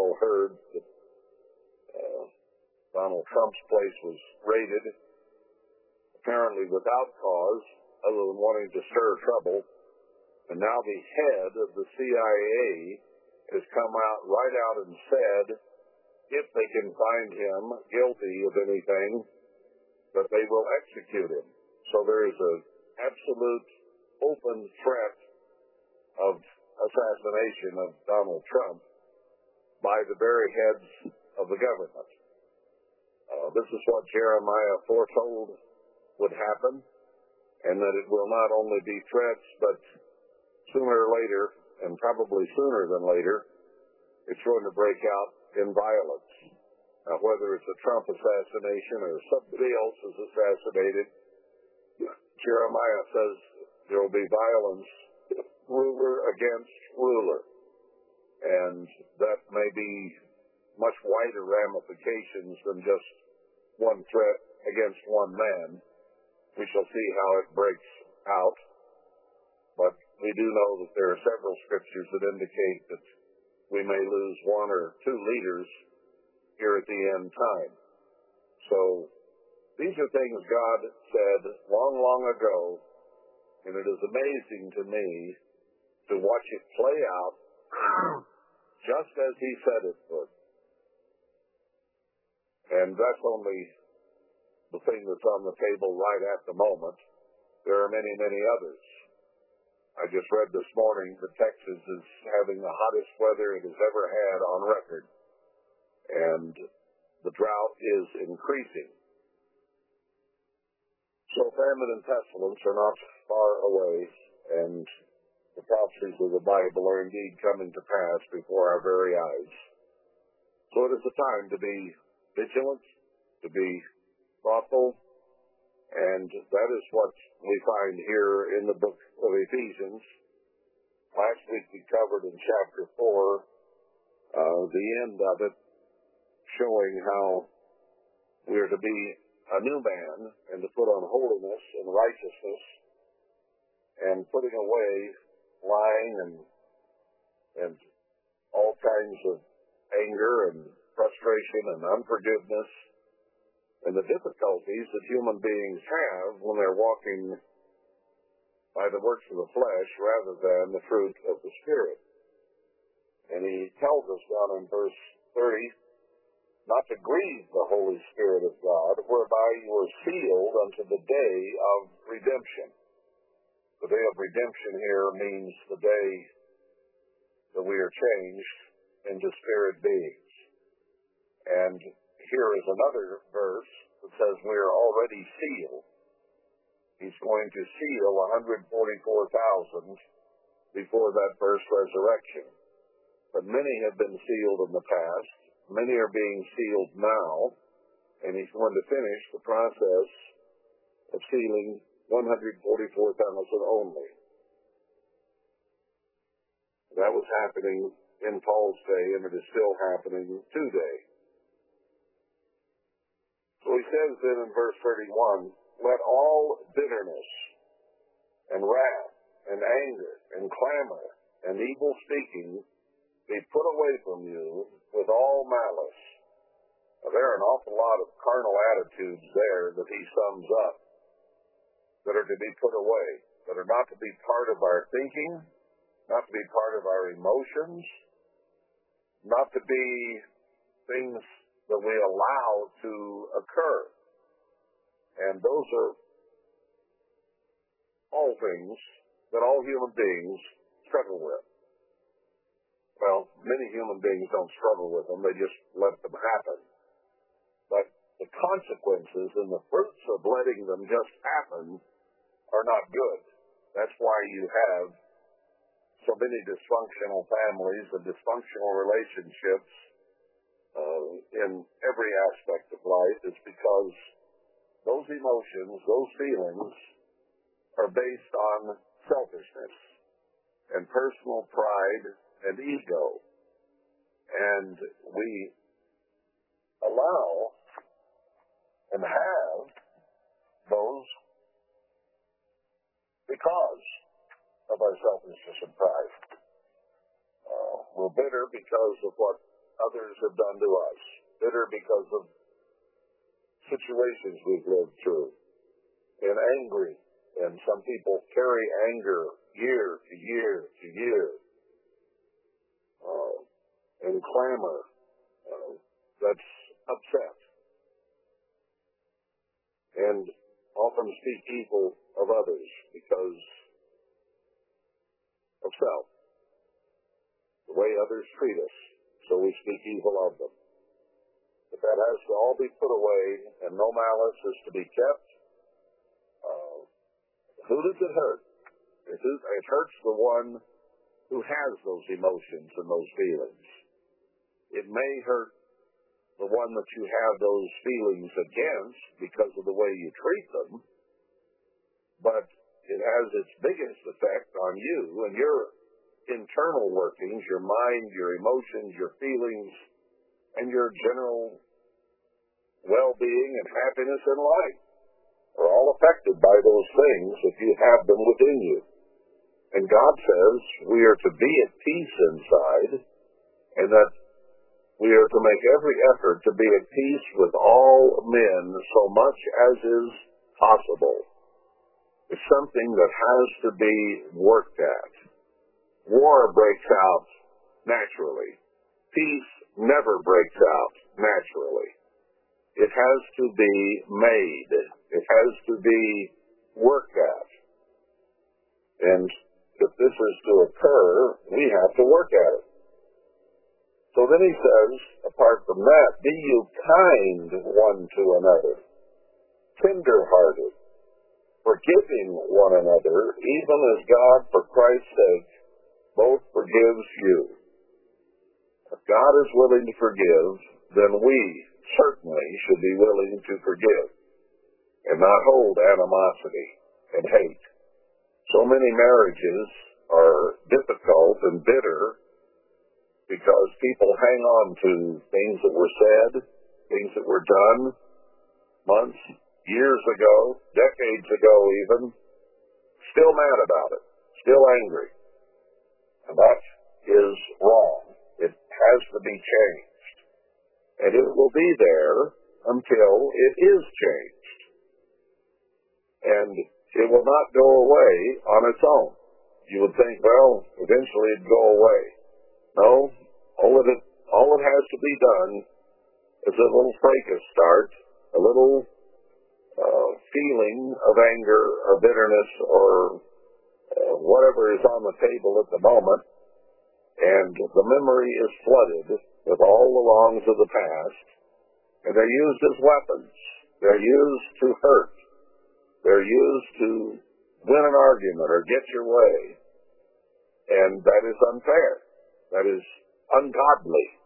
all heard that uh, Donald Trump's place was raided, apparently without cause, other than wanting to stir trouble. And now the head of the CIA has come out right out and said, if they can find him guilty of anything, that they will execute him. So there is an absolute open threat of assassination of Donald Trump by the very heads of the government. Uh, this is what Jeremiah foretold would happen, and that it will not only be threats, but sooner or later, and probably sooner than later, it's going to break out in violence. Now, whether it's a Trump assassination or somebody else is assassinated, Jeremiah says there will be violence, ruler against ruler. And that may be much wider ramifications than just one threat against one man. We shall see how it breaks out. But we do know that there are several scriptures that indicate that we may lose one or two leaders here at the end time. So these are things God said long, long ago, and it is amazing to me to watch it play out just as He said it would. And that's only the thing that's on the table right at the moment. There are many, many others. I just read this morning that Texas is having the hottest weather it has ever had on record. And the drought is increasing. So famine and pestilence are not far away, and the prophecies of the Bible are indeed coming to pass before our very eyes. So it is a time to be vigilant, to be thoughtful, and that is what we find here in the book of Ephesians. Last week we covered in chapter 4 uh, the end of it, showing how we are to be a new man and to put on holiness and righteousness and putting away lying and and all kinds of anger and frustration and unforgiveness and the difficulties that human beings have when they're walking by the works of the flesh rather than the fruit of the Spirit. And he tells us down in verse 30 not to grieve the Holy Spirit of God, whereby you are sealed unto the day of redemption. The day of redemption here means the day that we are changed into spirit beings. And here is another verse that says we are already sealed. He's going to seal 144,000 before that first resurrection. But many have been sealed in the past. Many are being sealed now. And he's going to finish the process of sealing 144,000 only. That was happening in Paul's day, and it is still happening today. So he says then in verse 31, let all bitterness and wrath and anger and clamor and evil speaking be put away from you with all malice. Now, there are an awful lot of carnal attitudes there that he sums up that are to be put away, that are not to be part of our thinking, not to be part of our emotions, not to be things that we allow to occur. And those are all things that all human beings struggle with. Well, many human beings don't struggle with them, they just let them happen. But the consequences and the fruits of letting them just happen are not good. That's why you have so many dysfunctional families and dysfunctional relationships uh, in every aspect of life is because those emotions, those feelings are based on selfishness and personal pride and ego. And we allow and have those because of our selfishness and pride. Uh, we're bitter because of what others have done to us. Bitter because of situations we've lived through. And angry. And some people carry anger year to year to year. Uh, and clamor. Uh, that's upset. And often speak evil of others because of self. The way others treat us, so we speak evil of them. But that has to all be put away, and no malice is to be kept. Uh, who does it hurt? It, is, it hurts the one who has those emotions and those feelings. It may hurt the one that you have those feelings against because of the way you treat them, but it has its biggest effect on you and your internal workings, your mind, your emotions, your feelings, and your general well-being and happiness in life are all affected by those things if you have them within you. And God says we are to be at peace inside and that we are to make every effort to be at peace with all men so much as is possible is something that has to be worked at. War breaks out naturally. Peace never breaks out naturally. It has to be made. It has to be worked at. And if this is to occur, we have to work at it. So then he says, apart from that, be you kind one to another, tender-hearted, forgiving one another, even as God, for Christ's sake, both forgives you. If God is willing to forgive, then we certainly should be willing to forgive and not hold animosity and hate. So many marriages are difficult and bitter because people hang on to things that were said, things that were done months, years ago, decades ago even, still mad about it, still angry. And that is wrong. It has to be changed. And it will be there until it is changed. And it will not go away on its own. You would think, well, eventually it'd go away. No, all it, all it has to be done is a little fracas start, a little feeling of anger or bitterness or uh, whatever is on the table at the moment, and the memory is flooded with all the wrongs of the past, and they're used as weapons. They're used to hurt. They're used to win an argument or get your way. And that is unfair. That is ungodly.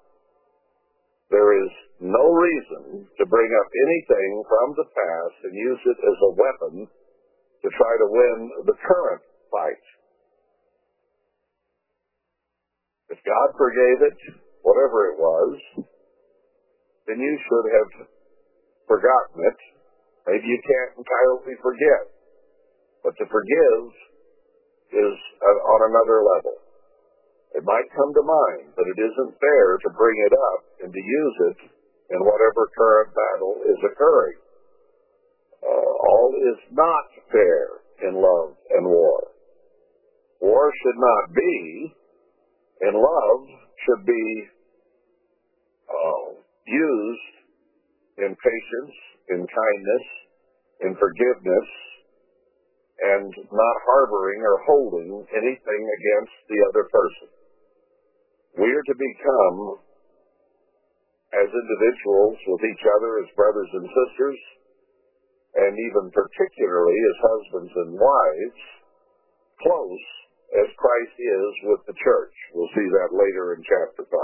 There is no reason to bring up anything from the past and use it as a weapon to try to win the current fight. If God forgave it, whatever it was, then you should have forgotten it. Maybe you can't entirely forget, but to forgive is on another level. It might come to mind, but it isn't fair to bring it up and to use it in whatever current battle is occurring. Uh, all is not fair in love and war. War should not be, and love should be uh, used in patience, in kindness, in forgiveness, and not harboring or holding anything against the other person. We are to become, as individuals with each other, as brothers and sisters, and even particularly as husbands and wives, close as Christ is with the church. We'll see that later in chapter 5.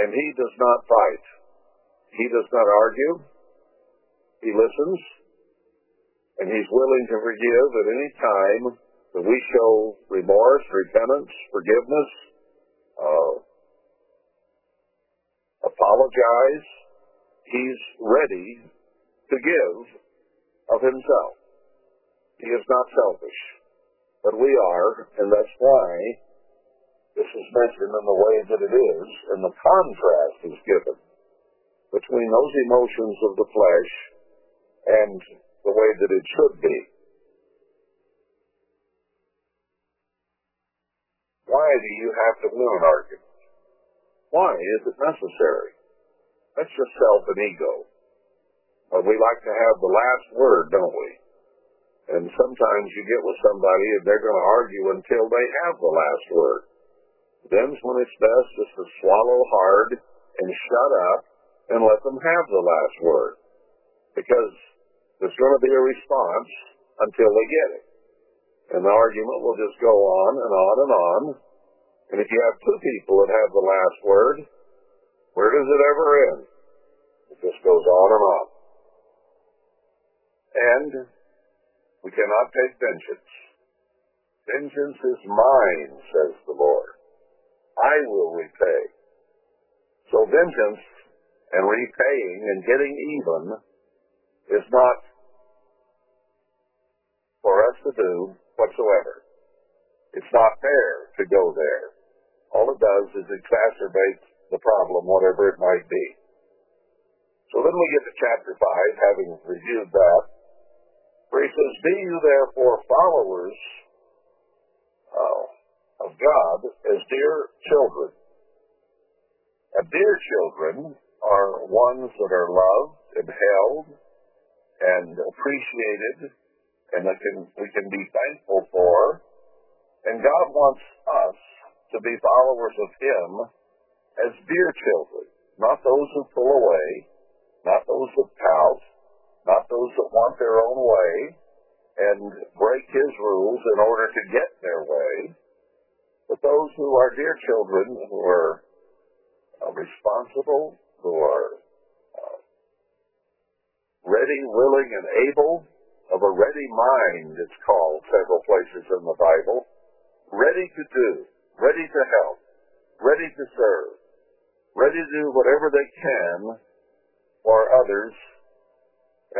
And he does not fight. He does not argue. He listens. And he's willing to forgive at any time that we show remorse, repentance, forgiveness, uh, apologize. He's ready to give of himself. He is not selfish, but we are, and that's why This is mentioned in the way that it is, and the contrast is given between those emotions of the flesh and the way that it should be. Why do you have to win an argument? Why is it necessary? That's just self and ego. But we like to have the last word, don't we? And sometimes you get with somebody and they're going to argue until they have the last word. Then's when it's best just to swallow hard and shut up and let them have the last word. Because there's going to be a response until they get it. And the argument will just go on and on and on. And if you have two people that have the last word, where does it ever end? It just goes on and on. And we cannot take vengeance. Vengeance is mine, says the Lord. I will repay. So vengeance and repaying and getting even is not for us to do whatsoever. It's not fair to go there. All it does is exacerbate the problem, whatever it might be. So then we get to chapter 5, having reviewed that, where he says, Be you therefore followers uh, of God as dear children. And dear children are ones that are loved and held and appreciated and that can, we can be thankful for. And God wants us to be followers of Him as dear children, not those who pull away, not those that pout, not those that want their own way and break His rules in order to get their way, but those who are dear children who are uh, responsible, who are uh, ready, willing, and able, of a ready mind, it's called several places in the Bible, ready to do, ready to help, ready to serve, ready to do whatever they can for others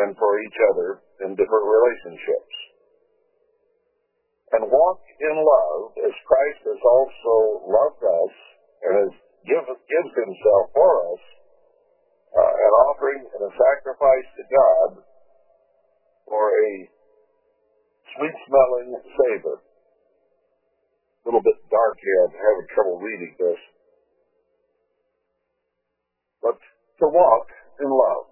and for each other in different relationships. And walk in love as Christ has also loved us and has give, gives himself for us uh, an offering and a sacrifice to God for a sweet smelling savor. A little bit dark here. I'm having trouble reading this. But to walk in love.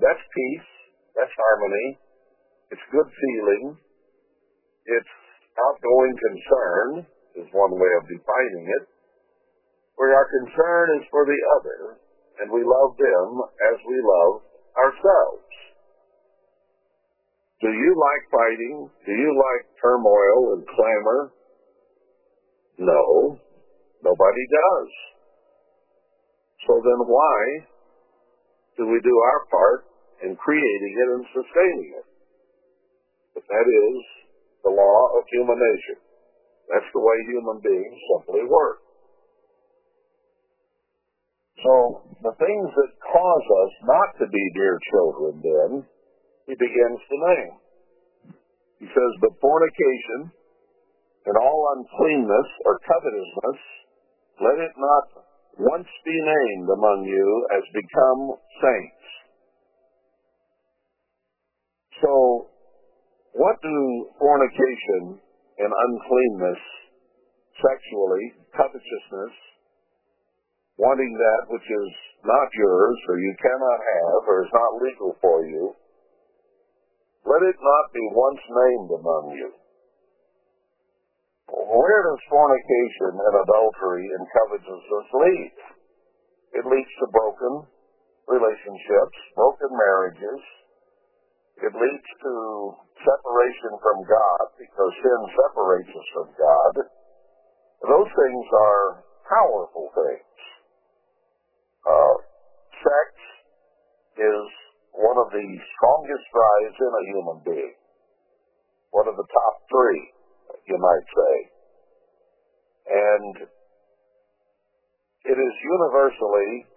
That's peace. That's harmony. It's good feeling. It's outgoing concern is one way of defining it. Where our concern is for the other and we love them as we love ourselves. Do you like fighting? Do you like turmoil and clamor? No, nobody does. So then why do we do our part in creating it and sustaining it? But that is the law of human nature. That's the way human beings simply work. So the things that cause us not to be dear children then, he begins to name. He says, but fornication and all uncleanness or covetousness, let it not once be named among you as become saints. So, what do fornication and uncleanness, sexually, covetousness, wanting that which is not yours or you cannot have or is not legal for you, let it not be once named among you. Where does fornication and adultery and covetousness lead? It leads to broken relationships, broken marriages. It leads to separation from God because sin separates us from God. Those things are powerful things. Uh, sex is one of the strongest drives in a human being. One of the top three, you might say. And it is universally,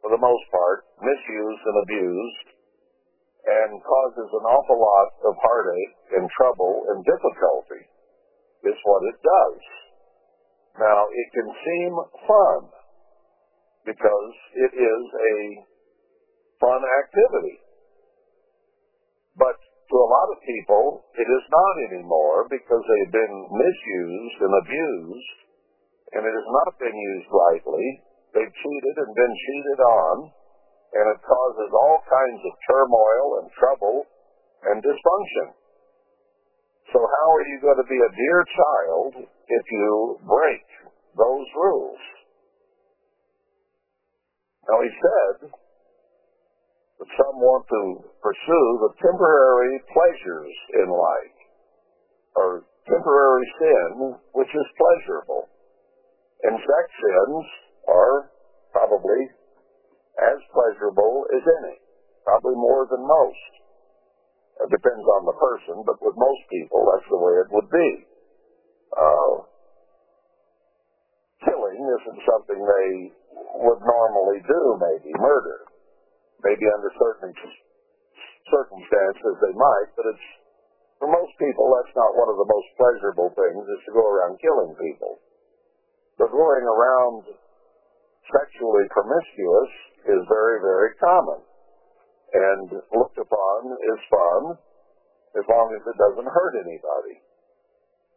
for the most part, misused and abused and causes an awful lot of heartache and trouble and difficulty is what it does. Now, it can seem fun because it is a fun activity. But to a lot of people, it is not anymore because they've been misused and abused, and it has not been used rightly. They've cheated and been cheated on, and it causes all kinds of turmoil and trouble and dysfunction. So how are you going to be a dear child if you break those rules? Now he said some want to pursue the temporary pleasures in life, or temporary sin, which is pleasurable. And sex sins are probably as pleasurable as any, probably more than most. It depends on the person, but with most people, that's the way it would be. Uh, killing isn't something they would normally do, maybe murder. Maybe under certain circumstances they might, but it's for most people that's not one of the most pleasurable things is to go around killing people. But going around sexually promiscuous is very, very common and looked upon as fun as long as it doesn't hurt anybody.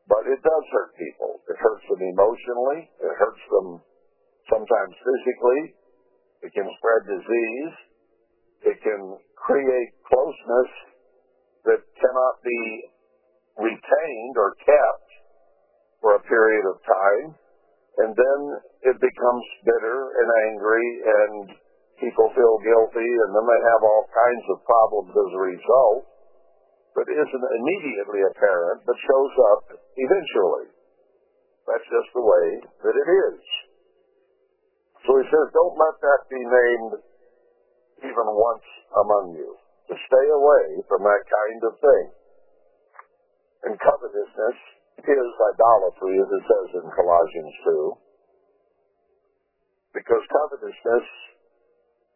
But it does hurt people. It hurts them emotionally. It hurts them sometimes physically. It can spread disease. It can create closeness that cannot be retained or kept for a period of time. And then it becomes bitter and angry and people feel guilty and then they have all kinds of problems as a result that isn't immediately apparent but shows up eventually. That's just the way that it is. So he says, don't let that be named even once among you. To stay away from that kind of thing. And covetousness is idolatry, as it says in Colossians 2. Because covetousness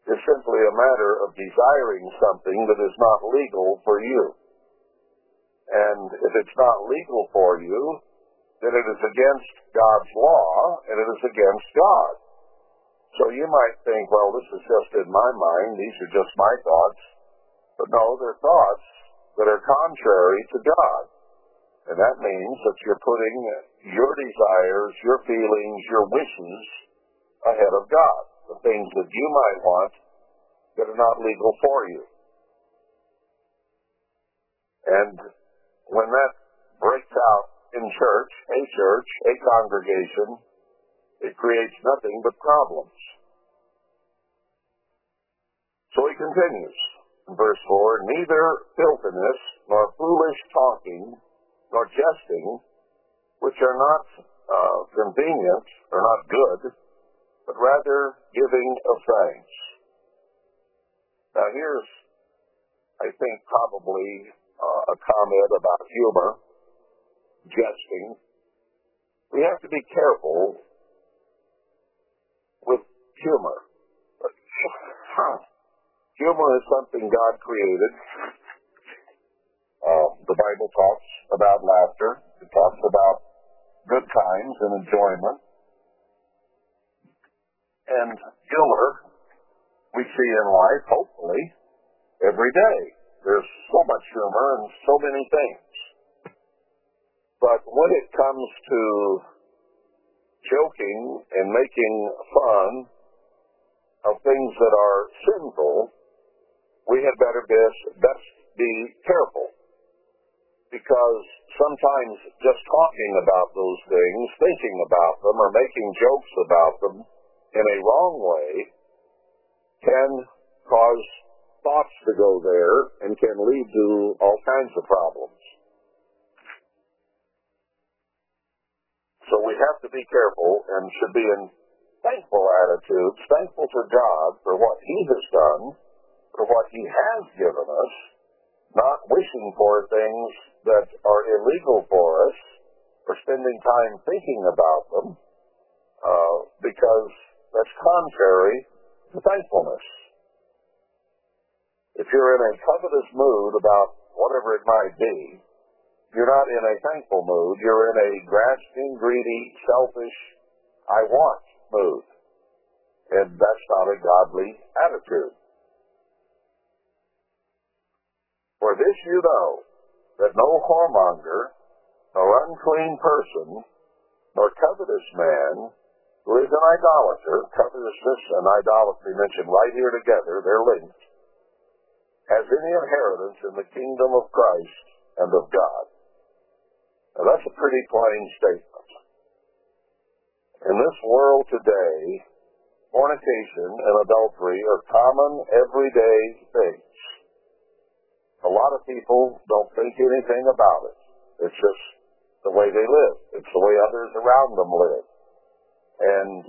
is simply a matter of desiring something that is not legal for you. And if it's not legal for you, then it is against God's law and it is against God. So you might think, well, this is just in my mind. These are just my thoughts. But no, they're thoughts that are contrary to God. And that means that you're putting your desires, your feelings, your wishes ahead of God the things that you might want that are not legal for you. And when that breaks out in church, a church, a congregation, it creates nothing but problems. So he continues in verse 4 Neither filthiness, nor foolish talking, nor jesting, which are not uh, convenient, or not good, but rather giving of thanks. Now here's, I think, probably uh, a comment about humor, jesting. We have to be careful humor. humor is something God created. Uh, the Bible talks about laughter. It talks about good times and enjoyment and humor we see in life, hopefully, every day. There's so much humor and so many things. But when it comes to joking and making fun of things that are sinful, we had better best, best be careful. Because sometimes just talking about those things, thinking about them, or making jokes about them, in a wrong way can cause thoughts to go there and can lead to all kinds of problems. So we have to be careful and should be in thankful attitudes, thankful to God for what He has done, for what He has given us, not wishing for things that are illegal for us, or spending time thinking about them, uh, because that's contrary to thankfulness. If you're in a covetous mood about whatever it might be, you're not in a thankful mood. You're in a grasping, greedy, selfish, I want mood. And that's not a godly attitude. For this you know, that no whoremonger, nor unclean person, nor covetous man, who is an idolater, covetousness and idolatry mentioned right here together, they're linked, has any inheritance in the kingdom of Christ and of God. Now that's a pretty plain statement. In this world today, fornication and adultery are common everyday things. A lot of people don't think anything about it. It's just the way they live. It's the way others around them live. And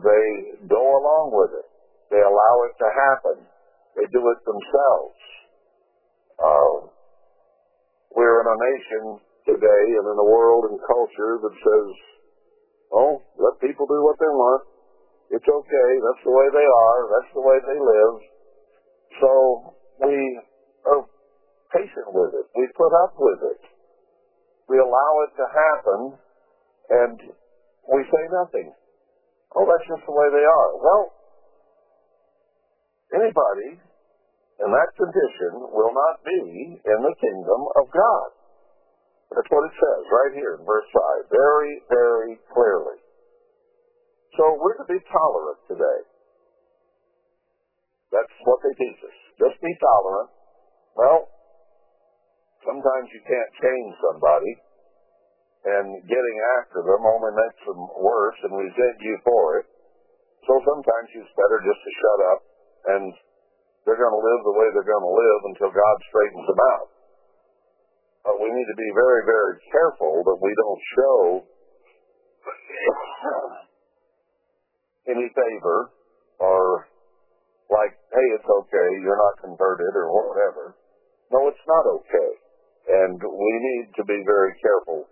they go along with it. They allow it to happen. They do it themselves. Uh, we're in a nation today and in a world and culture that says, oh, let people do what they want. It's okay. That's the way they are. That's the way they live. So we are patient with it. We put up with it. We allow it to happen and we say nothing. Oh, that's just the way they are. Well, anybody in that condition will not be in the kingdom of God. That's what it says right here in verse 5, very, very clearly. So we're to be tolerant today. That's what they teach us. Just be tolerant. Well, sometimes you can't change somebody, and getting after them only makes them worse and resent you for it. So sometimes it's better just to shut up and they're going to live the way they're going to live until God straightens them out. But we need to be very, very careful that we don't show any favor or like, hey, it's okay, you're not converted or whatever. No, it's not okay. And we need to be very careful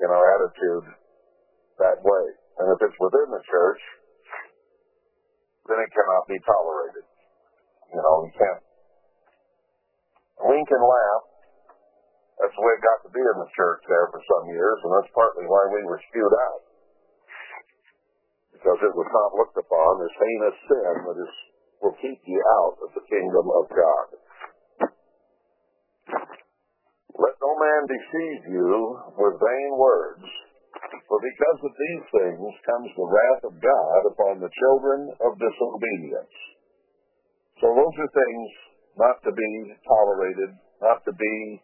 in our attitude that way. And if it's within the church, then it cannot be tolerated. You know, we can't wink and laugh. That's the way it got to be in the church there for some years, and that's partly why we were spewed out. Because it was not looked upon as heinous sin that is, will keep you out of the kingdom of God. Let no man deceive you with vain words, for because of these things comes the wrath of God upon the children of disobedience. So those are things not to be tolerated, not to be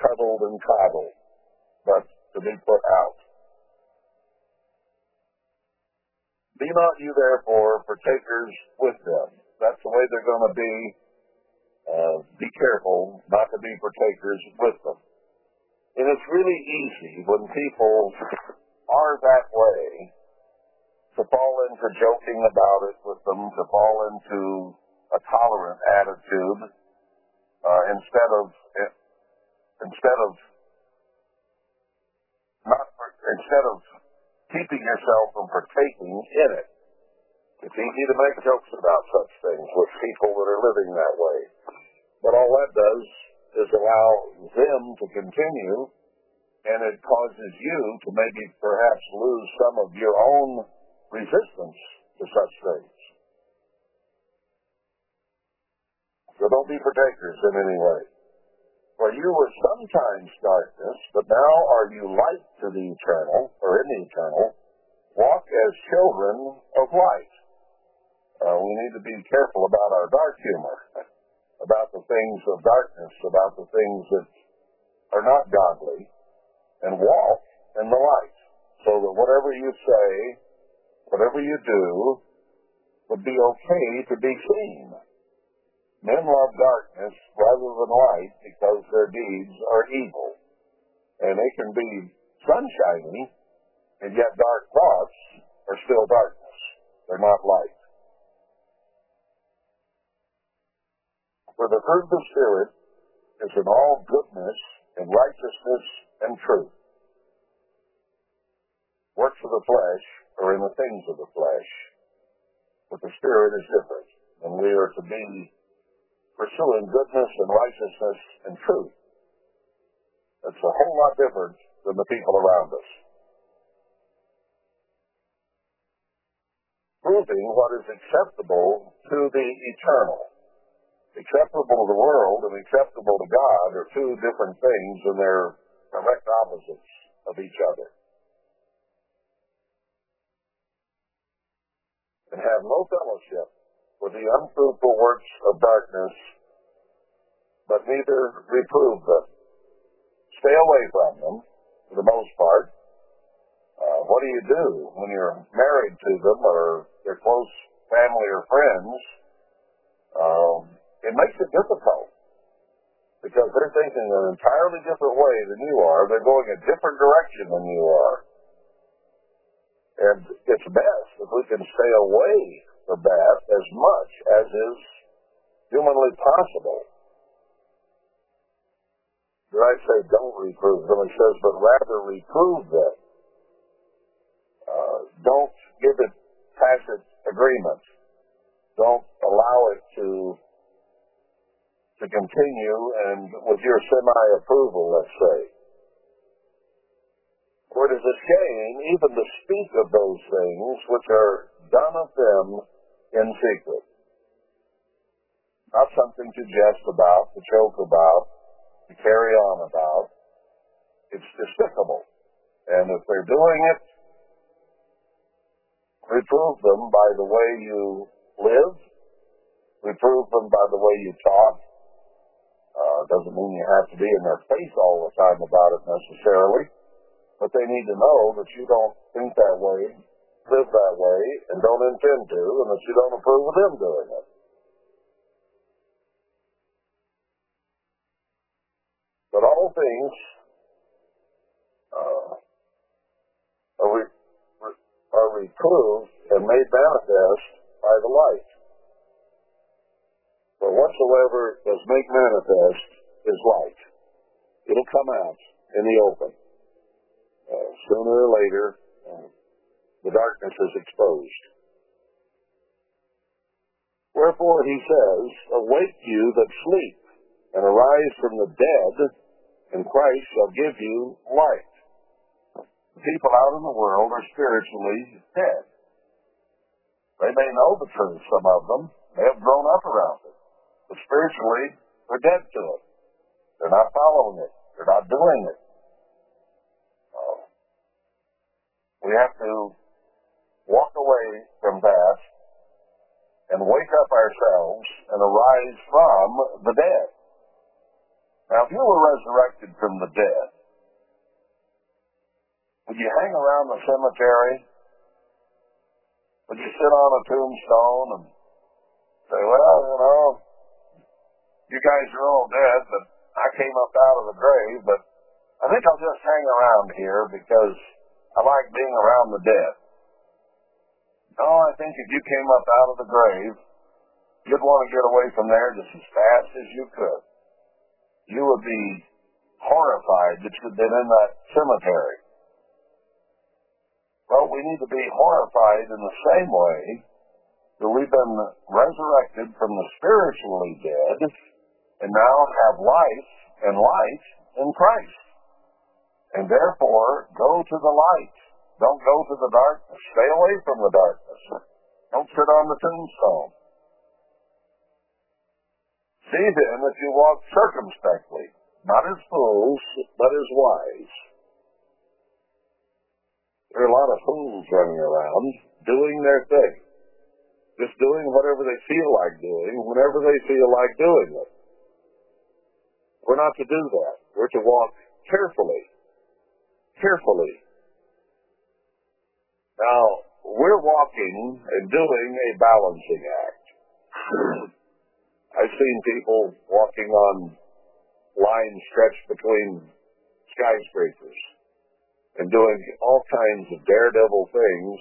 cuddled and coddled, but to be put out. Be not you therefore partakers with them. That's the way they're going to be. Uh, be careful not to be partakers with them. And it's really easy when people are that way to fall into joking about it with them, to fall into a tolerant attitude uh, instead of instead of not instead of keeping yourself from partaking in it. It's easy to make jokes about such things with people that are living that way. But all that does is allow them to continue and it causes you to maybe perhaps lose some of your own resistance to such things. So don't be partakers in any way. For you were sometimes darkness, but now are you light to the eternal, or in the eternal. Walk as children of light. Uh, we need to be careful about our dark humor, about the things of darkness, about the things that are not godly, and walk in the light, so that whatever you say, whatever you do, would be okay to be seen. Men love darkness rather than light because their deeds are evil. And they can be sunshiny, and yet dark thoughts are still darkness. They're not light. For the fruit of the Spirit is in all goodness and righteousness and truth. Works of the flesh are in the things of the flesh, but the Spirit is different, and we are to be pursuing goodness and righteousness and truth. that's a whole lot different than the people around us. Proving what is acceptable to the eternal. Acceptable to the world and acceptable to God are two different things and they're direct opposites of each other. And have no fellowship with the unfruitful works of darkness, but neither reprove them. Stay away from them, for the most part. Uh, what do you do when you're married to them or they're close family or friends? Um, it makes it difficult because they're thinking an entirely different way than you are. They're going a different direction than you are. And it's best if we can stay away from that as much as is humanly possible. Did I say don't reprove them? It says, but rather reprove them. Uh, don't give it tacit agreement. Don't allow it to to continue and with your semi-approval, let's say. For it is a shame even to speak of those things which are done of them in secret. Not something to jest about, to joke about, to carry on about. It's despicable. And if they're doing it, reprove them by the way you live, reprove them by the way you talk, uh, doesn't mean you have to be in their face all the time about it necessarily, but they need to know that you don't think that way, live that way, and don't intend to, and that you don't approve of them doing it. But all things uh, are, re- are reproved and made manifest by the light. For whatsoever does make manifest is light. It'll come out in the open. Uh, sooner or later, uh, the darkness is exposed. Wherefore he says, Awake you that sleep, and arise from the dead, and Christ shall give you light. People out in the world are spiritually dead. They may know the truth, some of them. They have grown up around it. But spiritually, they're dead to it. They're not following it. They're not doing it. Uh, we have to walk away from that and wake up ourselves and arise from the dead. Now, if you were resurrected from the dead, would you hang around the cemetery? Would you sit on a tombstone and say, well, you know, you guys are all dead, but I came up out of the grave, but I think I'll just hang around here because I like being around the dead. No, I think if you came up out of the grave, you'd want to get away from there just as fast as you could. You would be horrified that you'd been in that cemetery. Well, we need to be horrified in the same way that we've been resurrected from the spiritually dead and now have life and light in Christ. And therefore, go to the light. Don't go to the darkness. Stay away from the darkness. Don't sit on the tombstone. See then that you walk circumspectly, not as fools, but as wise. There are a lot of fools running around doing their thing. Just doing whatever they feel like doing, whenever they feel like doing it. We're not to do that. We're to walk carefully. Carefully. Now, we're walking and doing a balancing act. I've seen people walking on lines stretched between skyscrapers and doing all kinds of daredevil things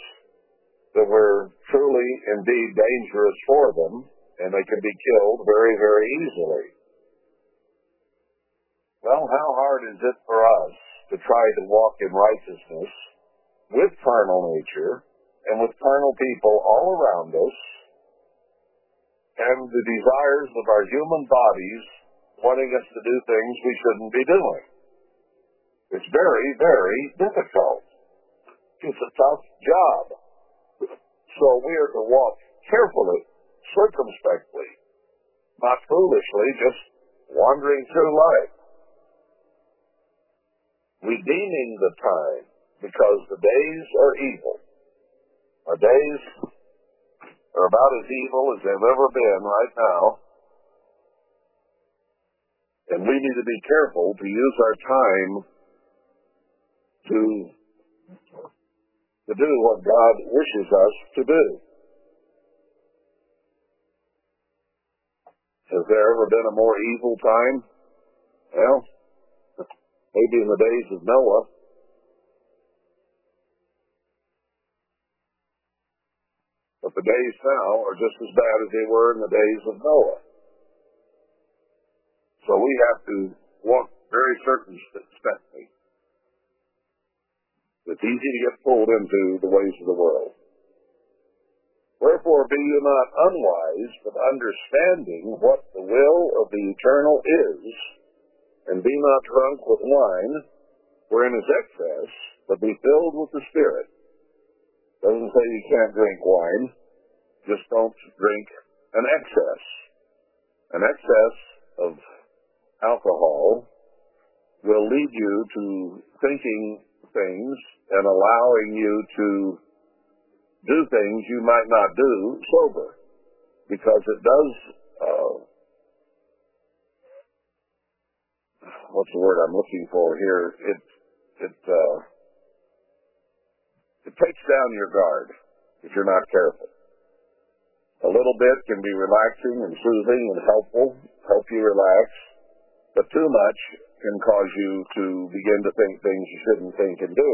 that were truly indeed dangerous for them and they could be killed very, very easily. Well, how hard is it for us to try to walk in righteousness with carnal nature and with carnal people all around us and the desires of our human bodies wanting us to do things we shouldn't be doing? It's very, very difficult. It's a tough job. So we are to walk carefully, circumspectly, not foolishly, just wandering through life. Redeeming the time because the days are evil. Our days are about as evil as they've ever been right now. And we need to be careful to use our time to, to do what God wishes us to do. Has there ever been a more evil time? Well, maybe in the days of Noah. The days now are just as bad as they were in the days of Noah. So we have to walk very circumspectly. It's easy to get pulled into the ways of the world. Wherefore be you not unwise, but understanding what the will of the eternal is, and be not drunk with wine, wherein is excess, but be filled with the Spirit. Doesn't say you can't drink wine, just don't drink an excess. An excess of alcohol will lead you to thinking things and allowing you to do things you might not do sober. Because it does uh, what's the word I'm looking for here? It it uh, it takes down your guard if you're not careful a little bit can be relaxing and soothing and helpful help you relax but too much can cause you to begin to think things you shouldn't think and do.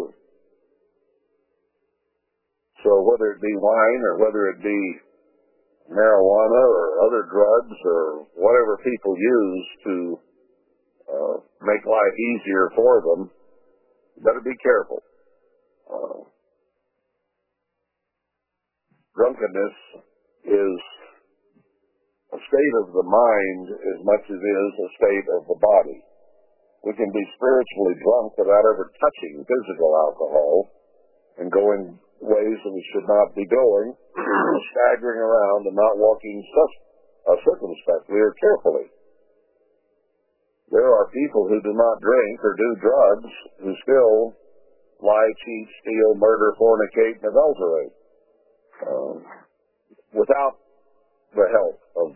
So whether it be wine or whether it be marijuana or other drugs or whatever people use to uh, make life easier for them, you better be careful. Uh, drunkenness is a state of the mind as much as it is a state of the body. We can be spiritually drunk without ever touching physical alcohol and going ways that we should not be going, staggering around and not walking uh, circumspectly or carefully. There are people who do not drink or do drugs who still lie, cheat, steal, murder, fornicate, and adulterate um, without the help of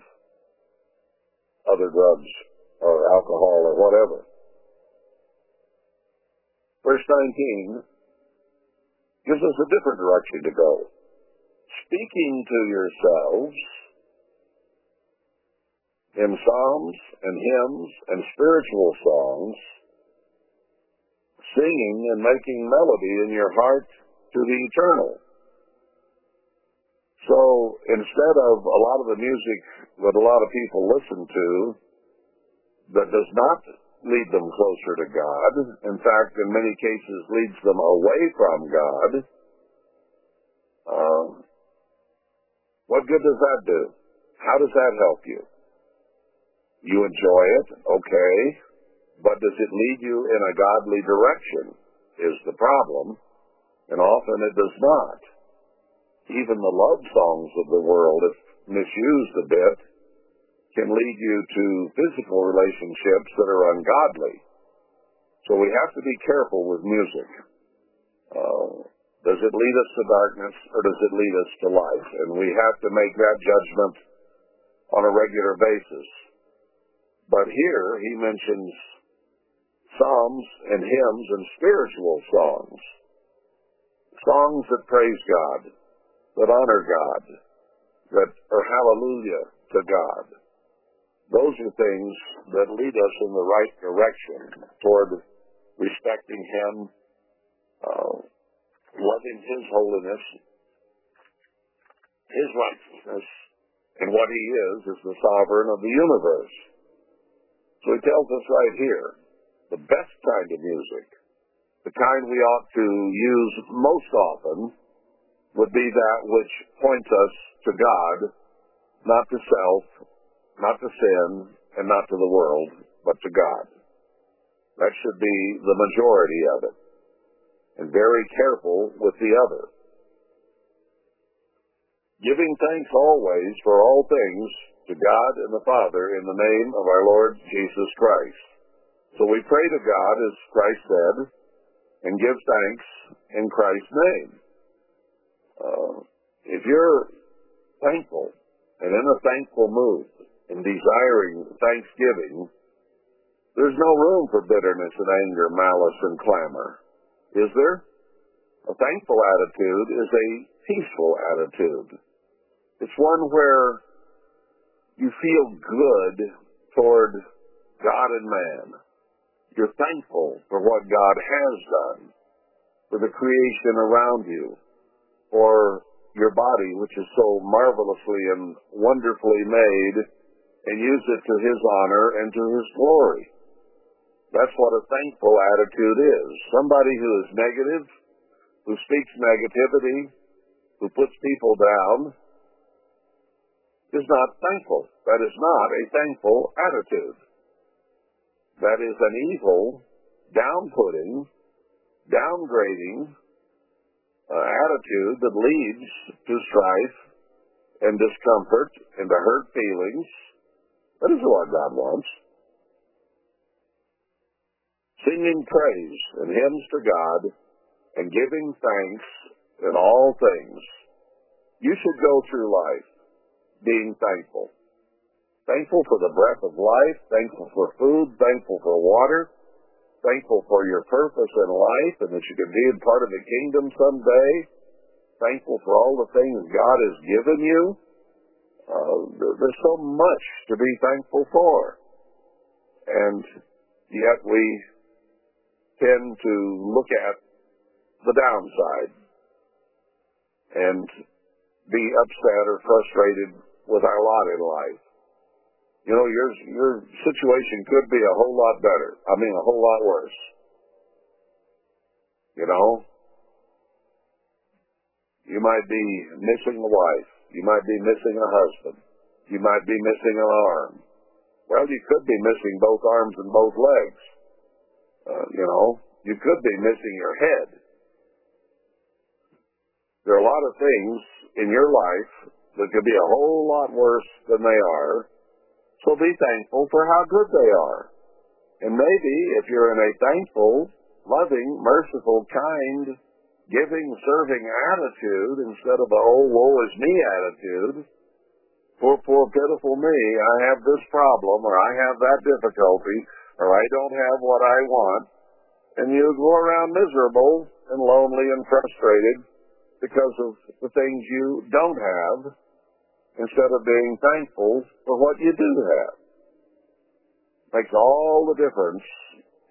other drugs or alcohol or whatever. Verse 19 gives us a different direction to go. Speaking to yourselves in psalms and hymns and spiritual songs, singing and making melody in your heart to the eternal. So instead of a lot of the music that a lot of people listen to that does not lead them closer to God, in fact, in many cases leads them away from God, um, what good does that do? How does that help you? You enjoy it, okay, but does it lead you in a godly direction is the problem, and often it does not. Even the love songs of the world, if misused a bit, can lead you to physical relationships that are ungodly. So we have to be careful with music. Uh, does it lead us to darkness or does it lead us to life? And we have to make that judgment on a regular basis. But here he mentions psalms and hymns and spiritual songs. Songs that praise God, that honor God, that are hallelujah to God. Those are things that lead us in the right direction toward respecting Him, uh, loving His holiness, His righteousness, and what He is is the sovereign of the universe. So He tells us right here, the best kind of music, the kind we ought to use most often, would be that which points us to God, not to self, not to sin, and not to the world, but to God. That should be the majority of it. And very careful with the other. Giving thanks always for all things to God and the Father in the name of our Lord Jesus Christ. So we pray to God, as Christ said, and give thanks in Christ's name. Uh, if you're thankful and in a thankful mood and desiring thanksgiving, there's no room for bitterness and anger, malice and clamor. Is there? A thankful attitude is a peaceful attitude. It's one where you feel good toward God and man. You're thankful for what God has done, for the creation around you, for your body, which is so marvelously and wonderfully made, and use it to His honor and to His glory. That's what a thankful attitude is. Somebody who is negative, who speaks negativity, who puts people down, is not thankful. That is not a thankful attitude. That is an evil, down-putting, downgrading Uh, attitude that leads to strife and discomfort and to hurt feelings. That is what God wants. Singing praise and hymns to God and giving thanks in all things. You should go through life being thankful. Thankful for the breath of life, thankful for food, thankful for water, thankful for your purpose in life and that you can be a part of the kingdom someday, thankful for all the things God has given you. Uh, there's so much to be thankful for. And yet we tend to look at the downside and be upset or frustrated with our lot in life. You know, your your situation could be a whole lot better. I mean, a whole lot worse. You know, you might be missing a wife. You might be missing a husband. You might be missing an arm. Well, you could be missing both arms and both legs. Uh, you know, you could be missing your head. There are a lot of things in your life that could be a whole lot worse than they are. So be thankful for how good they are. And maybe if you're in a thankful, loving, merciful, kind, giving, serving attitude instead of a oh woe is me attitude, poor, poor, pitiful me, I have this problem or I have that difficulty or I don't have what I want, and you go around miserable and lonely and frustrated because of the things you don't have, instead of being thankful for what you do have. Makes all the difference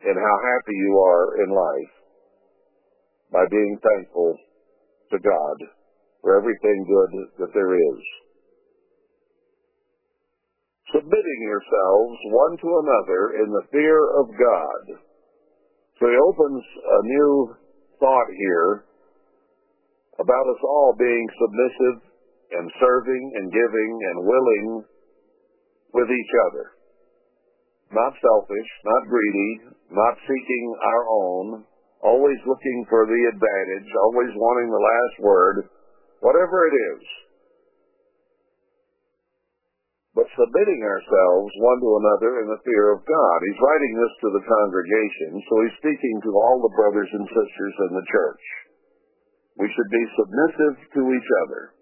in how happy you are in life by being thankful to God for everything good that there is. Submitting yourselves one to another in the fear of God. So he opens a new thought here about us all being submissive and serving and giving and willing with each other. Not selfish, not greedy, not seeking our own, always looking for the advantage, always wanting the last word, whatever it is. But submitting ourselves one to another in the fear of God. He's writing this to the congregation, so he's speaking to all the brothers and sisters in the church. We should be submissive to each other.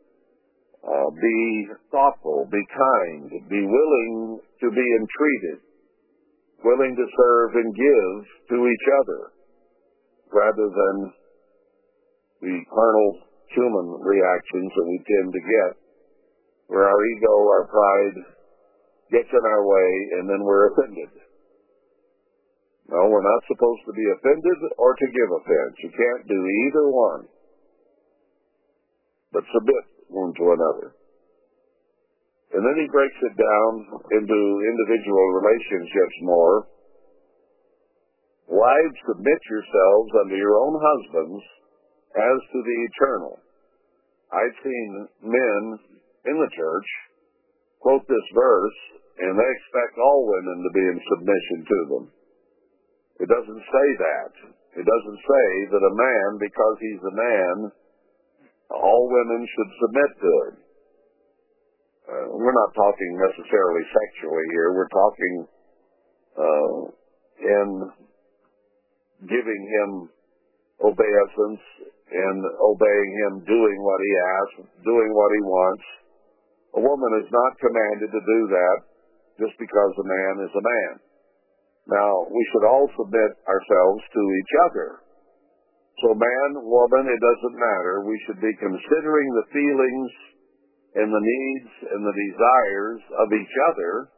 Uh, be thoughtful, be kind, be willing to be entreated, willing to serve and give to each other, rather than the carnal human reactions that we tend to get, where our ego, our pride gets in our way and then we're offended. No, we're not supposed to be offended or to give offense. You can't do either one. But submit one to another. And then he breaks it down into individual relationships more. Wives, submit yourselves unto your own husbands as to the eternal. I've seen men in the church quote this verse, and they expect all women to be in submission to them. It doesn't say that. It doesn't say that a man, because he's a man, all women should submit to him. Uh, we're not talking necessarily sexually here. We're talking uh, in giving him obeisance and obeying him, doing what he asks, doing what he wants. A woman is not commanded to do that just because a man is a man. Now, we should all submit ourselves to each other. So man, woman, it doesn't matter. We should be considering the feelings and the needs and the desires of each other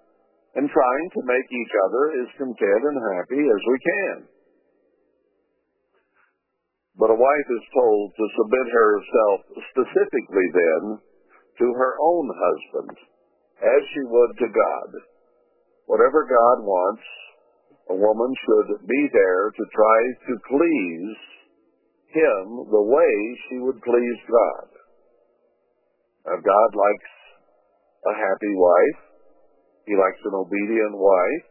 and trying to make each other as content and happy as we can. But a wife is told to submit herself specifically then to her own husband, as she would to God. Whatever God wants, a woman should be there to try to please him the way she would please God. Now, God likes a happy wife. He likes an obedient wife,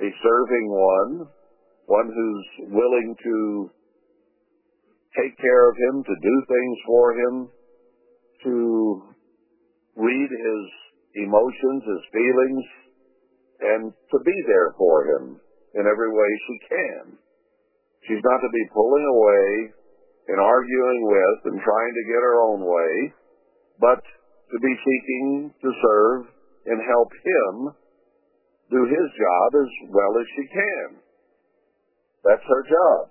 a serving one, one who's willing to take care of him, to do things for him, to read his emotions, his feelings, and to be there for him in every way she can. She's not to be pulling away and arguing with and trying to get her own way, but to be seeking to serve and help him do his job as well as she can. That's her job.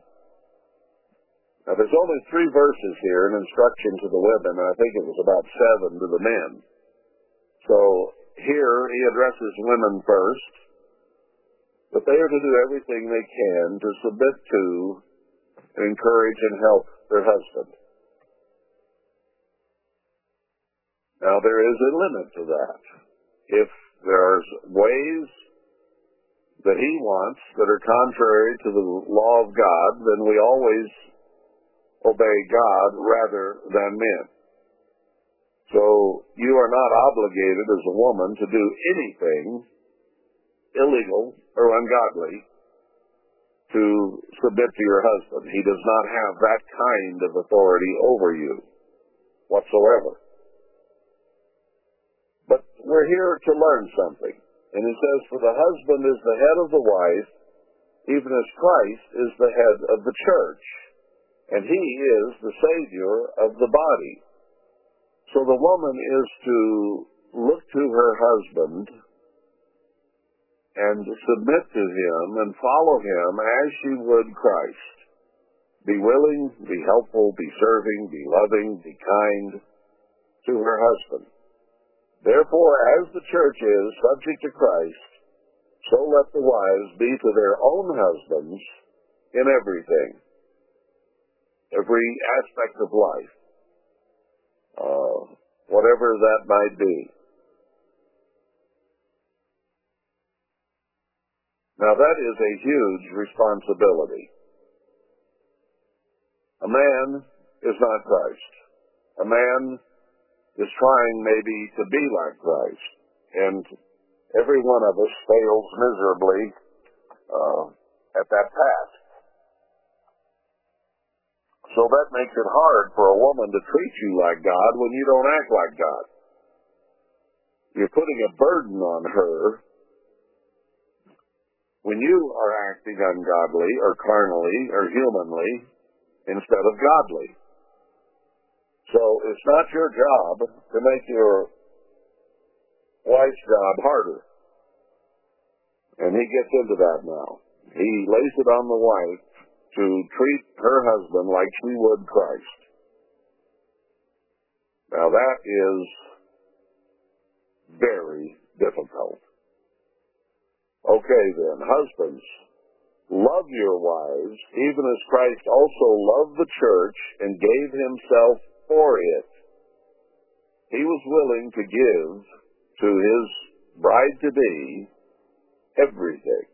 Now there's only three verses here in instruction to the women, and I think it was about seven to the men. So here he addresses women first, but they are to do everything they can to submit to, encourage, and help their husband. Now there is a limit to that. If there's ways that he wants that are contrary to the law of God, then we always obey God rather than men. So you are not obligated as a woman to do anything illegal or ungodly to submit to your husband. He does not have that kind of authority over you whatsoever. But we're here to learn something. And it says, For the husband is the head of the wife, even as Christ is the head of the church. And he is the Savior of the body. So the woman is to look to her husband and submit to him and follow him as she would Christ. Be willing, be helpful, be serving, be loving, be kind to her husband. Therefore, as the church is subject to Christ, so let the wives be to their own husbands in everything, every aspect of life, uh, whatever that might be. Now that is a huge responsibility. A man is not Christ. A man is trying maybe to be like Christ. And every one of us fails miserably uh, at that task. So that makes it hard for a woman to treat you like God when you don't act like God. You're putting a burden on her when you are acting ungodly or carnally or humanly instead of godly. So it's not your job to make your wife's job harder. And he gets into that now. He lays it on the wife to treat her husband like she would Christ. Now that is very difficult. Okay then, husbands, love your wives, even as Christ also loved the church and gave himself for it. He was willing to give to his bride to be everything.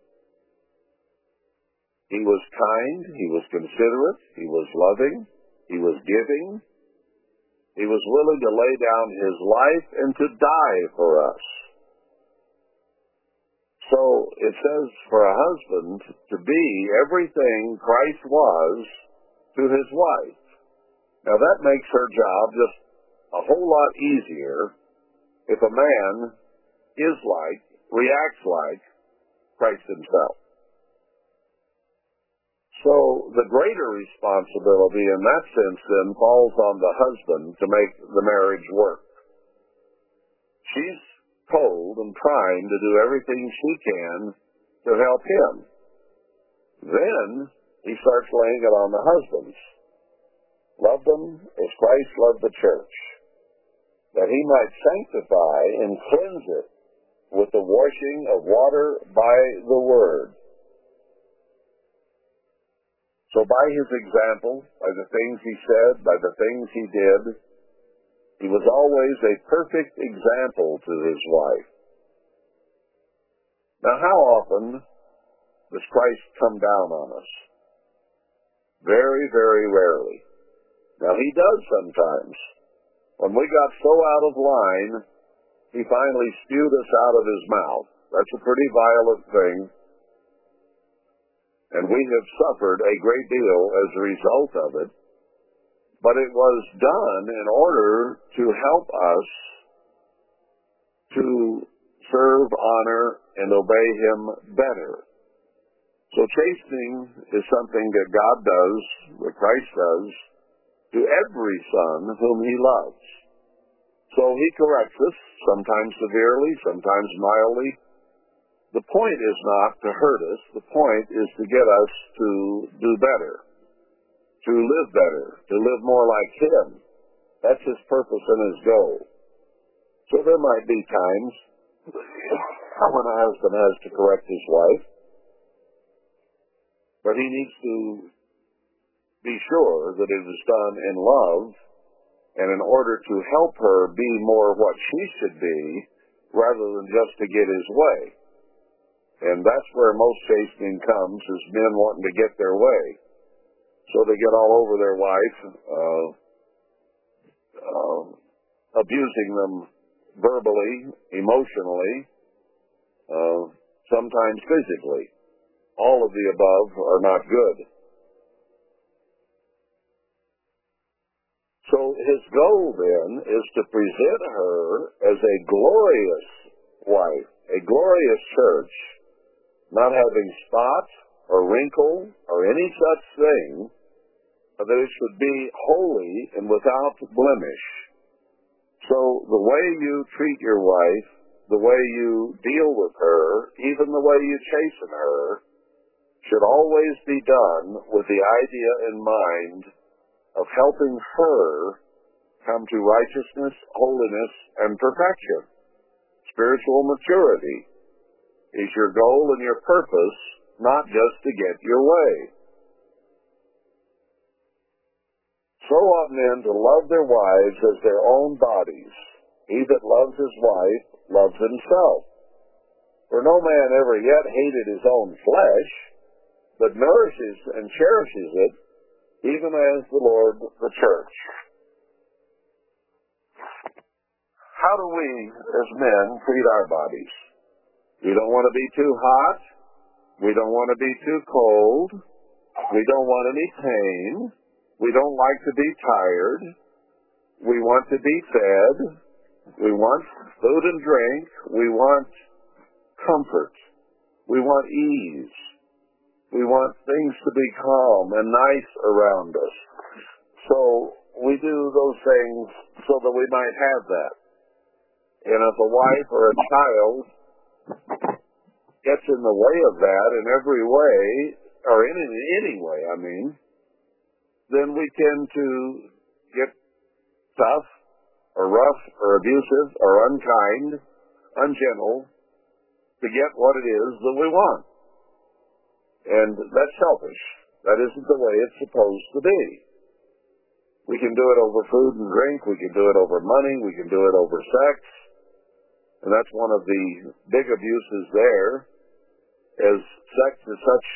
He was kind, he was considerate, he was loving, he was giving, he was willing to lay down his life and to die for us. So it says for a husband to be everything Christ was to his wife. Now that makes her job just a whole lot easier if a man is like, reacts like Christ himself. So the greater responsibility in that sense then falls on the husband to make the marriage work. She's told and trying to do everything she can to help him. Then he starts laying it on the husbands. Love them as Christ loved the church, that he might sanctify and cleanse it with the washing of water by the word. So by his example, by the things he said, by the things he did, he was always a perfect example to his wife. Now how often does Christ come down on us? Very, very rarely. Now he does sometimes. When we got so out of line, he finally spewed us out of his mouth. That's a pretty violent thing. And we have suffered a great deal as a result of it. But it was done in order to help us to serve, honor, and obey him better. So chastening is something that God does, that Christ does, to every son whom he loves. So he corrects us, sometimes severely, sometimes mildly. The point is not to hurt us. The point is to get us to do better, to live better, to live more like him. That's his purpose and his goal. So there might be times when a husband has to correct his wife, but he needs to be sure that it is done in love and in order to help her be more what she should be rather than just to get his way. And that's where most chastening comes is men wanting to get their way. So they get all over their wife, uh, uh, abusing them verbally, emotionally, uh, sometimes physically. All of the above are not good. So his goal then is to present her as a glorious wife, a glorious church, not having spot or wrinkle or any such thing, that it should be holy and without blemish. So the way you treat your wife, the way you deal with her, even the way you chasten her, should always be done with the idea in mind of helping her come to righteousness, holiness, and perfection. Spiritual maturity is your goal and your purpose, not just to get your way. So ought men to love their wives as their own bodies. He that loves his wife loves himself. For no man ever yet hated his own flesh, but nourishes and cherishes it, even as the Lord the church. How do we, as men, treat our bodies? We don't want to be too hot. We don't want to be too cold. We don't want any pain. We don't like to be tired. We want to be fed. We want food and drink. We want comfort. We want ease. We want things to be calm and nice around us. So we do those things so that we might have that. And if a wife or a child gets in the way of that in every way, or in any way, I mean, then we tend to get tough or rough or abusive or unkind, ungentle to get what it is that we want. And that's selfish. That isn't the way it's supposed to be. We can do it over food and drink. We can do it over money. We can do it over sex. And that's one of the big abuses there, as sex is such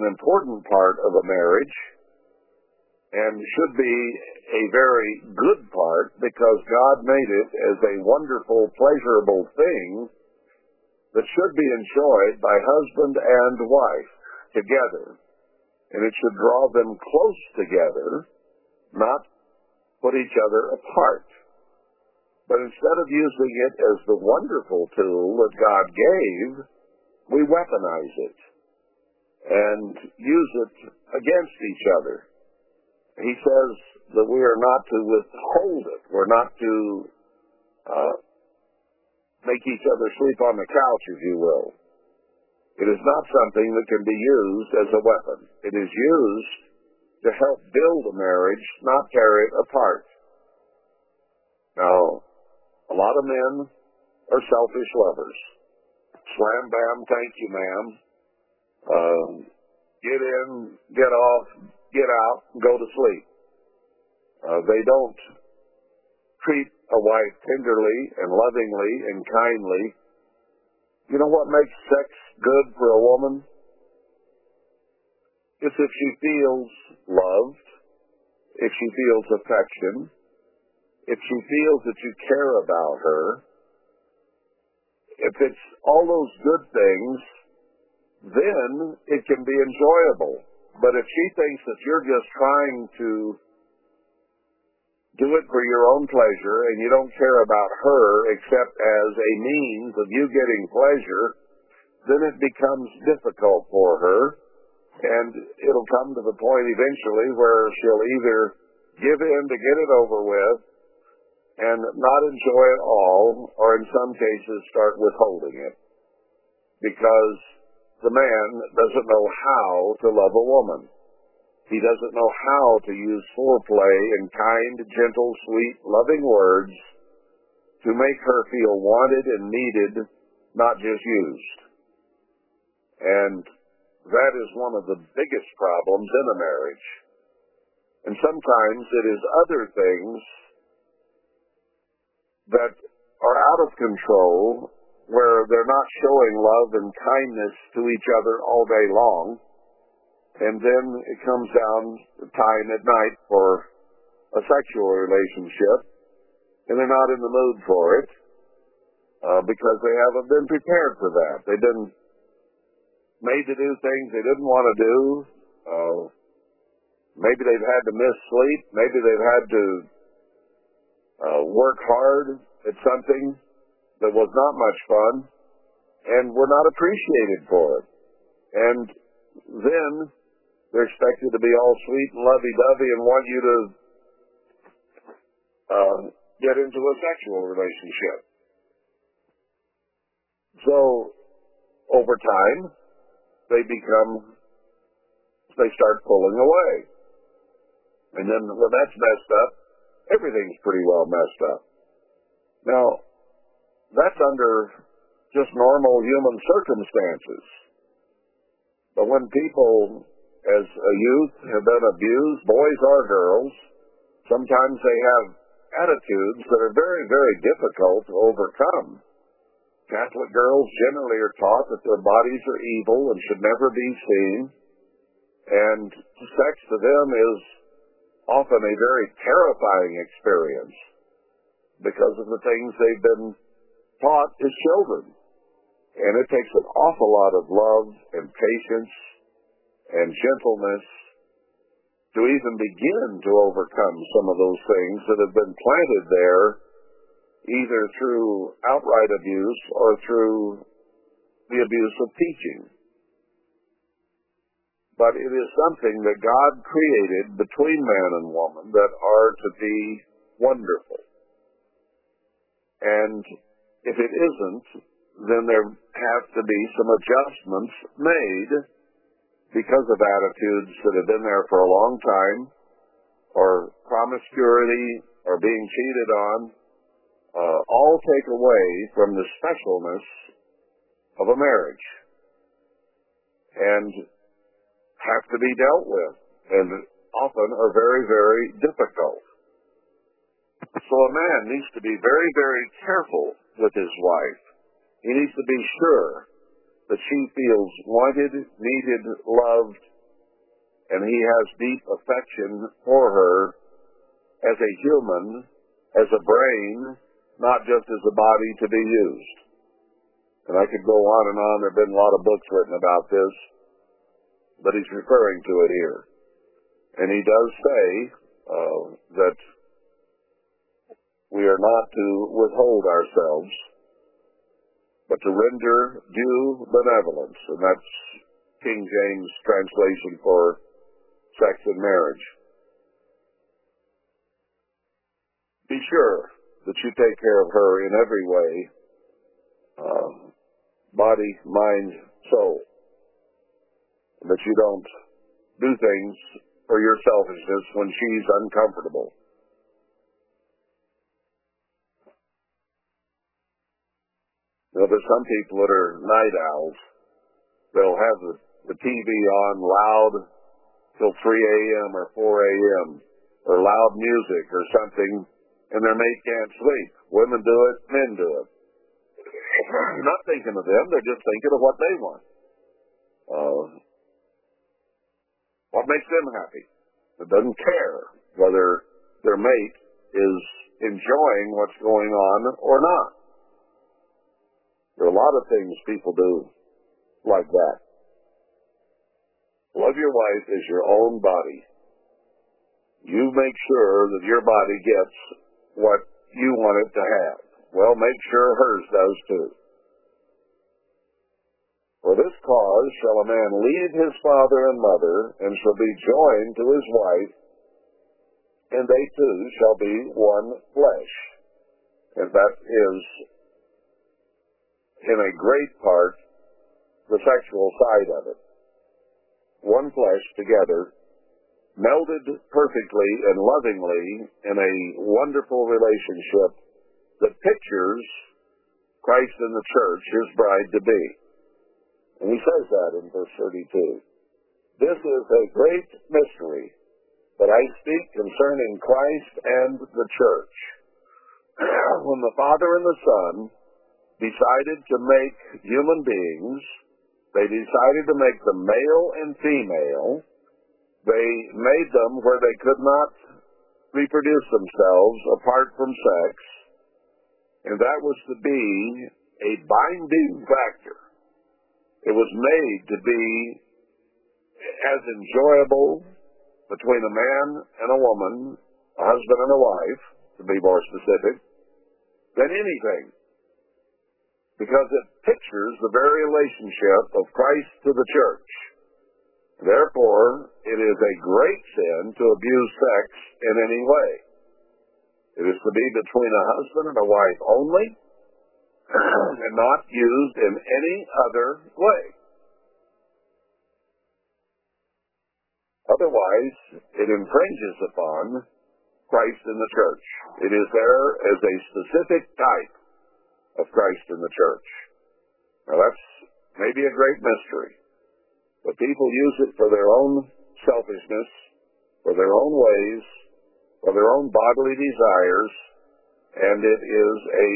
an important part of a marriage and should be a very good part because God made it as a wonderful, pleasurable thing that should be enjoyed by husband and wife together. And it should draw them close together, not put each other apart. But instead of using it as the wonderful tool that God gave, we weaponize it and use it against each other. He says that we are not to withhold it. We're not to uh, make each other sleep on the couch, if you will. It is not something that can be used as a weapon. It is used to help build a marriage, not tear it apart. Now, a lot of men are selfish lovers. Slam bam, thank you, ma'am. Um, get in, get off, get out, go to sleep. Uh, they don't treat a wife tenderly and lovingly and kindly. You know what makes sex good for a woman? It's if she feels loved, if she feels affection, if she feels that you care about her, if it's all those good things, then it can be enjoyable. But if she thinks that you're just trying to do it for your own pleasure and you don't care about her except as a means of you getting pleasure, then it becomes difficult for her. And it'll come to the point eventually where she'll either give in to get it over with and not enjoy it all or in some cases start withholding it. Because the man doesn't know how to love a woman. He doesn't know how to use foreplay and kind, gentle, sweet, loving words to make her feel wanted and needed, not just used. And that is one of the biggest problems in a marriage. And sometimes it is other things that are out of control where they're not showing love and kindness to each other all day long. And then it comes down to time at night for a sexual relationship, and they're not in the mood for it uh, because they haven't been prepared for that. They've been made to do things they didn't want to do. Uh, maybe they've had to miss sleep. Maybe they've had to uh, work hard at something that was not much fun, and were not appreciated for it. And then they're expected to be all sweet and lovey-dovey and want you to uh, get into a sexual relationship. So, over time, they become, they start pulling away. And then when that's messed up, everything's pretty well messed up. Now, that's under just normal human circumstances. But when people, as a youth, have been abused, boys or girls, sometimes they have attitudes that are very, very difficult to overcome. Catholic girls generally are taught that their bodies are evil and should never be seen. And sex to them is often a very terrifying experience because of the things they've been taught as children. And it takes an awful lot of love and patience and gentleness to even begin to overcome some of those things that have been planted there, either through outright abuse or through the abuse of teaching. But it is something that God created between man and woman that are to be wonderful. And if it isn't, then there have to be some adjustments made because of attitudes that have been there for a long time, or promiscuity, or being cheated on, uh, all take away from the specialness of a marriage and have to be dealt with and often are very, very difficult. So a man needs to be very, very careful with his wife. He needs to be sure that she feels wanted, needed, loved, and he has deep affection for her as a human, as a brain, not just as a body to be used. And I could go on and on. There have been a lot of books written about this, but he's referring to it here. And he does say uh, that we are not to withhold ourselves, but to render due benevolence. And that's King James translation for sex and marriage. Be sure that you take care of her in every way, uh, body, mind, soul. That you don't do things for your selfishness when she's uncomfortable. Know, there's some people that are night owls. They'll have the, the TV on loud till 3 a.m. or 4 a.m. or loud music or something, and their mate can't sleep. Women do it, men do it. They're not thinking of them, they're just thinking of what they want. Uh, what makes them happy? It doesn't care whether their mate is enjoying what's going on or not. There are a lot of things people do like that. Love your wife as your own body. You make sure that your body gets what you want it to have. Well, make sure hers does too. For this cause shall a man leave his father and mother, and shall be joined to his wife, and they two shall be one flesh. And that is, in a great part, the sexual side of it. One flesh together, melded perfectly and lovingly in a wonderful relationship that pictures Christ in the church, his bride to be. And he says that in verse 32. This is a great mystery that I speak concerning Christ and the church. when the Father and the Son decided to make human beings, they decided to make them male and female. They made them where they could not reproduce themselves apart from sex. And that was to be a binding factor. It was made to be as enjoyable between a man and a woman, a husband and a wife, to be more specific, than anything. Because it pictures the very relationship of Christ to the church. Therefore, it is a great sin to abuse sex in any way. It is to be between a husband and a wife only, and not used in any other way. Otherwise, it infringes upon Christ in the church. It is there as a specific type of Christ in the church. Now that's maybe a great mystery, but people use it for their own selfishness, for their own ways, for their own bodily desires, and it is a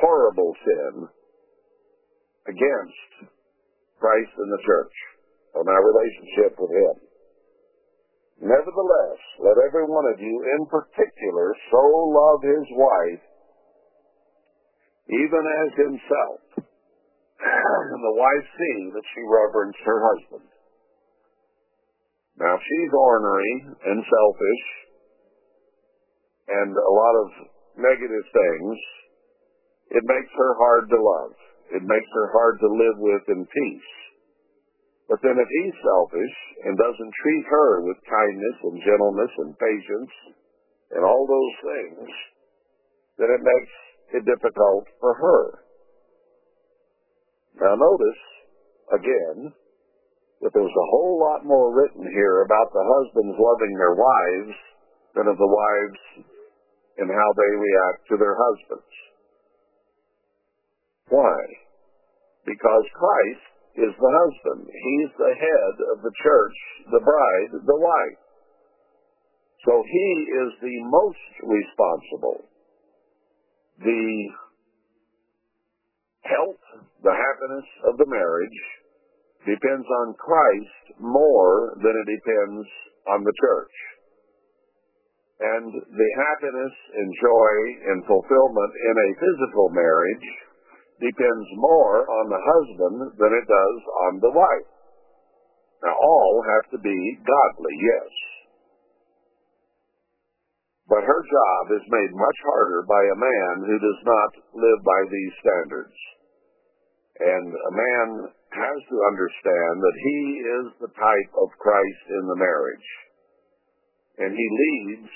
horrible sin against Christ and the church and our relationship with Him. Nevertheless, let every one of you in particular so love his wife even as himself. And the wife see that she reverenced her husband. Now, she's ornery and selfish and a lot of negative things, it makes her hard to love. It makes her hard to live with in peace. But then if he's selfish and doesn't treat her with kindness and gentleness and patience and all those things, then it makes it difficult for her. Now notice, again, that there's a whole lot more written here about the husbands loving their wives than of the wives and how they react to their husbands. Why? Because Christ is the husband. He's the head of the church, the bride, the wife. So he is the most responsible. The health, the happiness of the marriage depends on Christ more than it depends on the church. And the happiness and joy and fulfillment in a physical marriage depends more on the husband than it does on the wife. Now, all have to be godly, yes. But her job is made much harder by a man who does not live by these standards. And a man has to understand that he is the type of Christ in the marriage. And he leads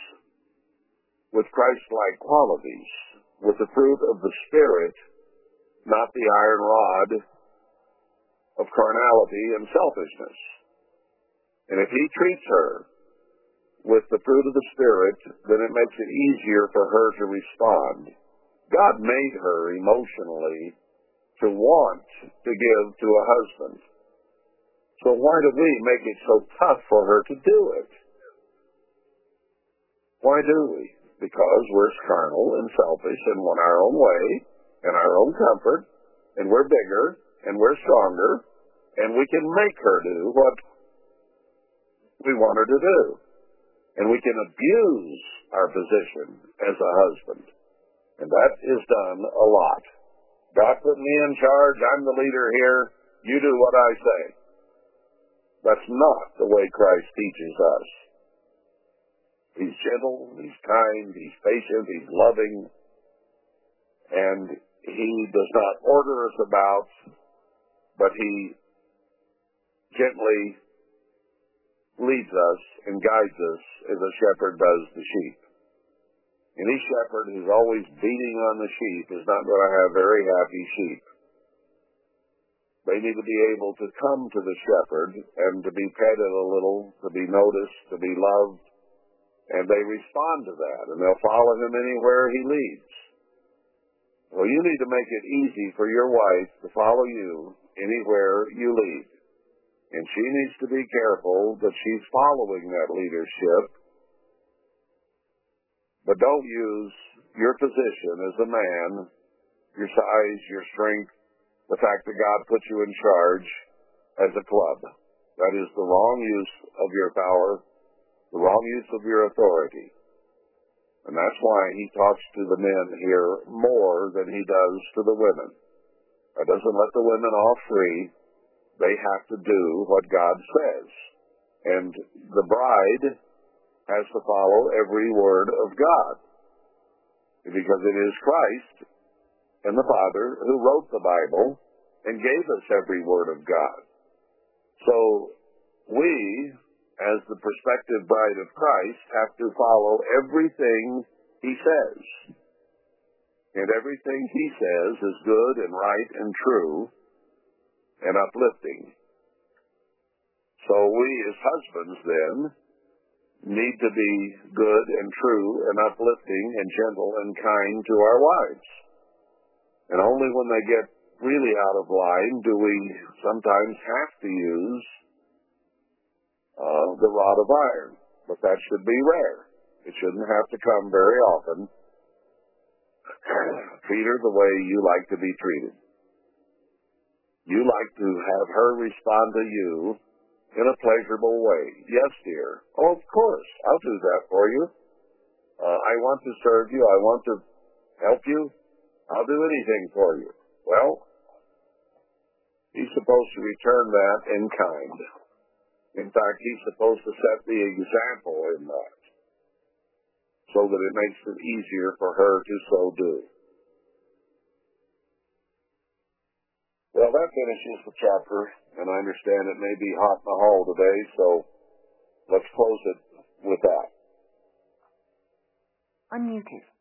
with Christ-like qualities, with the fruit of the Spirit, not the iron rod of carnality and selfishness. And if he treats her with the fruit of the Spirit, then it makes it easier for her to respond. God made her emotionally to want to give to a husband. So why do we make it so tough for her to do it? Why do we? Because we're carnal and selfish and want our own way and our own comfort, and we're bigger and we're stronger, and we can make her do what we want her to do. And we can abuse our position as a husband. And that is done a lot. God put me in charge. I'm the leader here. You do what I say. That's not the way Christ teaches us. He's gentle, he's kind, he's patient, he's loving, and he does not order us about, but he gently leads us and guides us as a shepherd does the sheep. Any shepherd who's always beating on the sheep is not going to have very happy sheep. They need to be able to come to the shepherd and to be petted a little, to be noticed, to be loved, and they respond to that, and they'll follow him anywhere he leads. Well, you need to make it easy for your wife to follow you anywhere you lead. And she needs to be careful that she's following that leadership. But don't use your position as a man, your size, your strength, the fact that God put you in charge as a club. That is the wrong use of your power, the wrong use of your authority. And that's why he talks to the men here more than he does to the women. That doesn't let the women off free they have to do what God says. And the bride has to follow every word of God. Because it is Christ and the Father who wrote the Bible and gave us every word of God. So we, as the prospective bride of Christ, have to follow everything he says. And everything he says is good and right and true and uplifting. So we as husbands then need to be good and true and uplifting and gentle and kind to our wives. And only when they get really out of line do we sometimes have to use uh, the rod of iron. But that should be rare. It shouldn't have to come very often. Treat her the way you like to be treated. You like to have her respond to you in a pleasurable way. Yes, dear. Oh, of course. I'll do that for you. Uh, I want to serve you. I want to help you. I'll do anything for you. Well, he's supposed to return that in kind. In fact, he's supposed to set the example in that so that it makes it easier for her to so do. That finishes the chapter, and I understand it may be hot in the hall today, so let's close it with that. Unmuted.